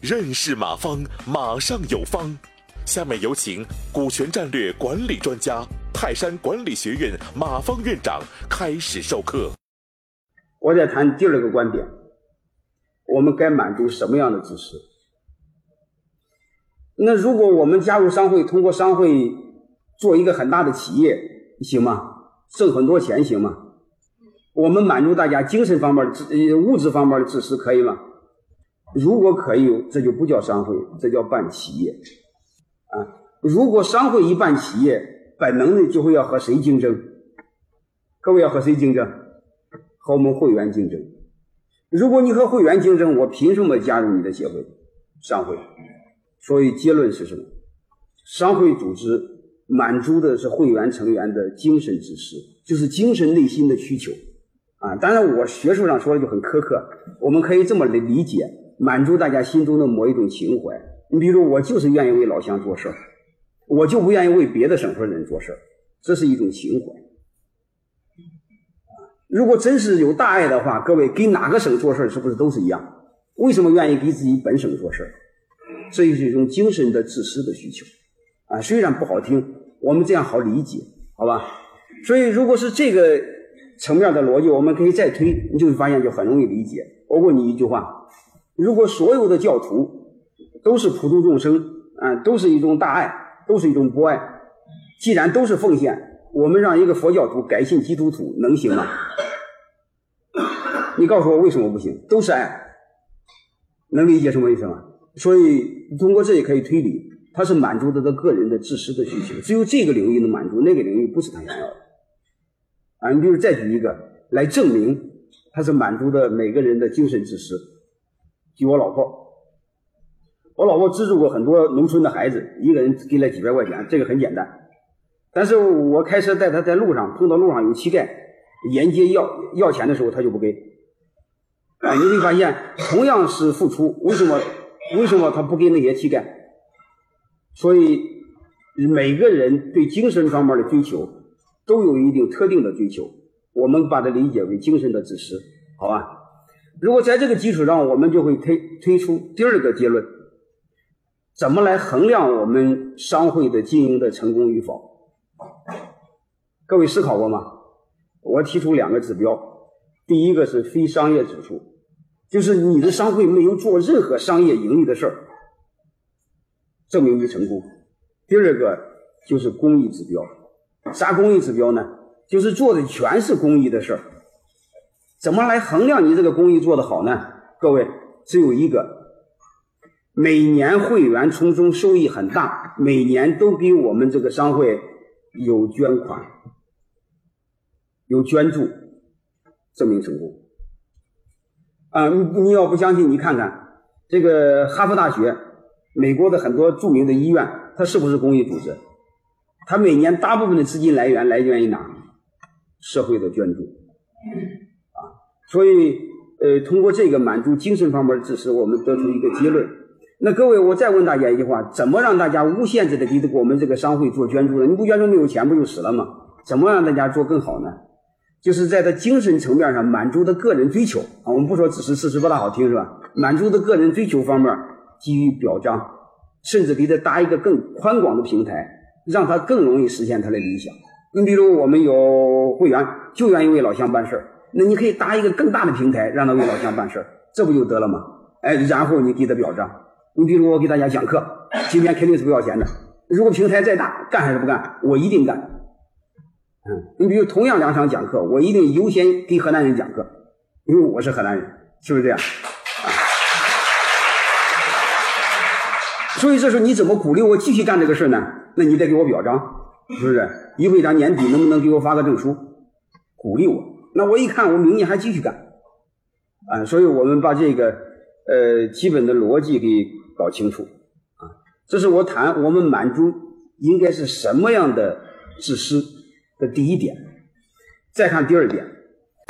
认识马方，马上有方。下面有请股权战略管理专家、泰山管理学院马方院长开始授课。我再谈第二个观点，我们该满足什么样的知识？那如果我们加入商会，通过商会做一个很大的企业，行吗？挣很多钱，行吗？我们满足大家精神方面的、呃物质方面的支持，可以吗？如果可以，这就不叫商会，这叫办企业。啊，如果商会一办企业，本能的就会要和谁竞争？各位要和谁竞争？和我们会员竞争。如果你和会员竞争，我凭什么加入你的协会、商会？所以结论是什么？商会组织满足的是会员成员的精神支持，就是精神内心的需求。啊，当然我学术上说的就很苛刻，我们可以这么来理解：满足大家心中的某一种情怀。你比如，我就是愿意为老乡做事，我就不愿意为别的省份人做事，这是一种情怀。如果真是有大爱的话，各位给哪个省做事是不是都是一样？为什么愿意给自己本省做事儿？这是一种精神的自私的需求啊！虽然不好听，我们这样好理解，好吧？所以，如果是这个层面的逻辑，我们可以再推，你就会发现就很容易理解。我问你一句话：如果所有的教徒都是普度众生啊，都是一种大爱，都是一种博爱，既然都是奉献，我们让一个佛教徒改信基督徒能行吗？你告诉我为什么不行？都是爱，能理解什么意思吗？所以通过这也可以推理，他是满足他的个人的自私的需求，只有这个领域能满足，那个领域不是他想要的。啊，你比如再举一个来证明他是满足的每个人的精神自私。举我老婆，我老婆资助过很多农村的孩子，一个人给了几百块钱，这个很简单。但是我开车带他在路上碰到路上有乞丐沿街要要钱的时候，他就不给。啊，你会发现同样是付出，为什么为什么他不给那些乞丐？所以每个人对精神方面的追求都有一定特定的追求，我们把它理解为精神的自私，好吧？如果在这个基础上，我们就会推推出第二个结论：怎么来衡量我们商会的经营的成功与否？各位思考过吗？我提出两个指标，第一个是非商业指数，就是你的商会没有做任何商业盈利的事儿，证明你成功；第二个就是公益指标，啥公益指标呢？就是做的全是公益的事儿。怎么来衡量你这个公益做得好呢？各位，只有一个，每年会员从中收益很大，每年都给我们这个商会有捐款。有捐助，证明成功。啊，你你要不相信，你看看这个哈佛大学，美国的很多著名的医院，它是不是公益组织？它每年大部分的资金来源来源于哪？社会的捐助。啊，所以呃，通过这个满足精神方面的支持，我们得出一个结论。那各位，我再问大家一句话：怎么让大家无限制的给我们这个商会做捐助呢？你不捐助没有钱不就死了吗？怎么让大家做更好呢？就是在他精神层面上满足他个人追求啊，我们不说只是事实不大好听是吧？满足他个人追求方面给予表彰，甚至给他搭一个更宽广的平台，让他更容易实现他的理想。你比如我们有会员就愿意为老乡办事儿，那你可以搭一个更大的平台，让他为老乡办事儿，这不就得了吗？哎，然后你给他表彰。你比如我给大家讲课，今天肯定是不要钱的。如果平台再大，干还是不干？我一定干。嗯，你比如同样两场讲课，我一定优先给河南人讲课，因为我是河南人，是不是这样？所以这时候你怎么鼓励我继续干这个事呢？那你得给我表彰，是不是？一会长年底能不能给我发个证书，鼓励我？那我一看，我明年还继续干，啊，所以我们把这个呃基本的逻辑给搞清楚，啊，这是我谈我们满足应该是什么样的自私。的第一点，再看第二点。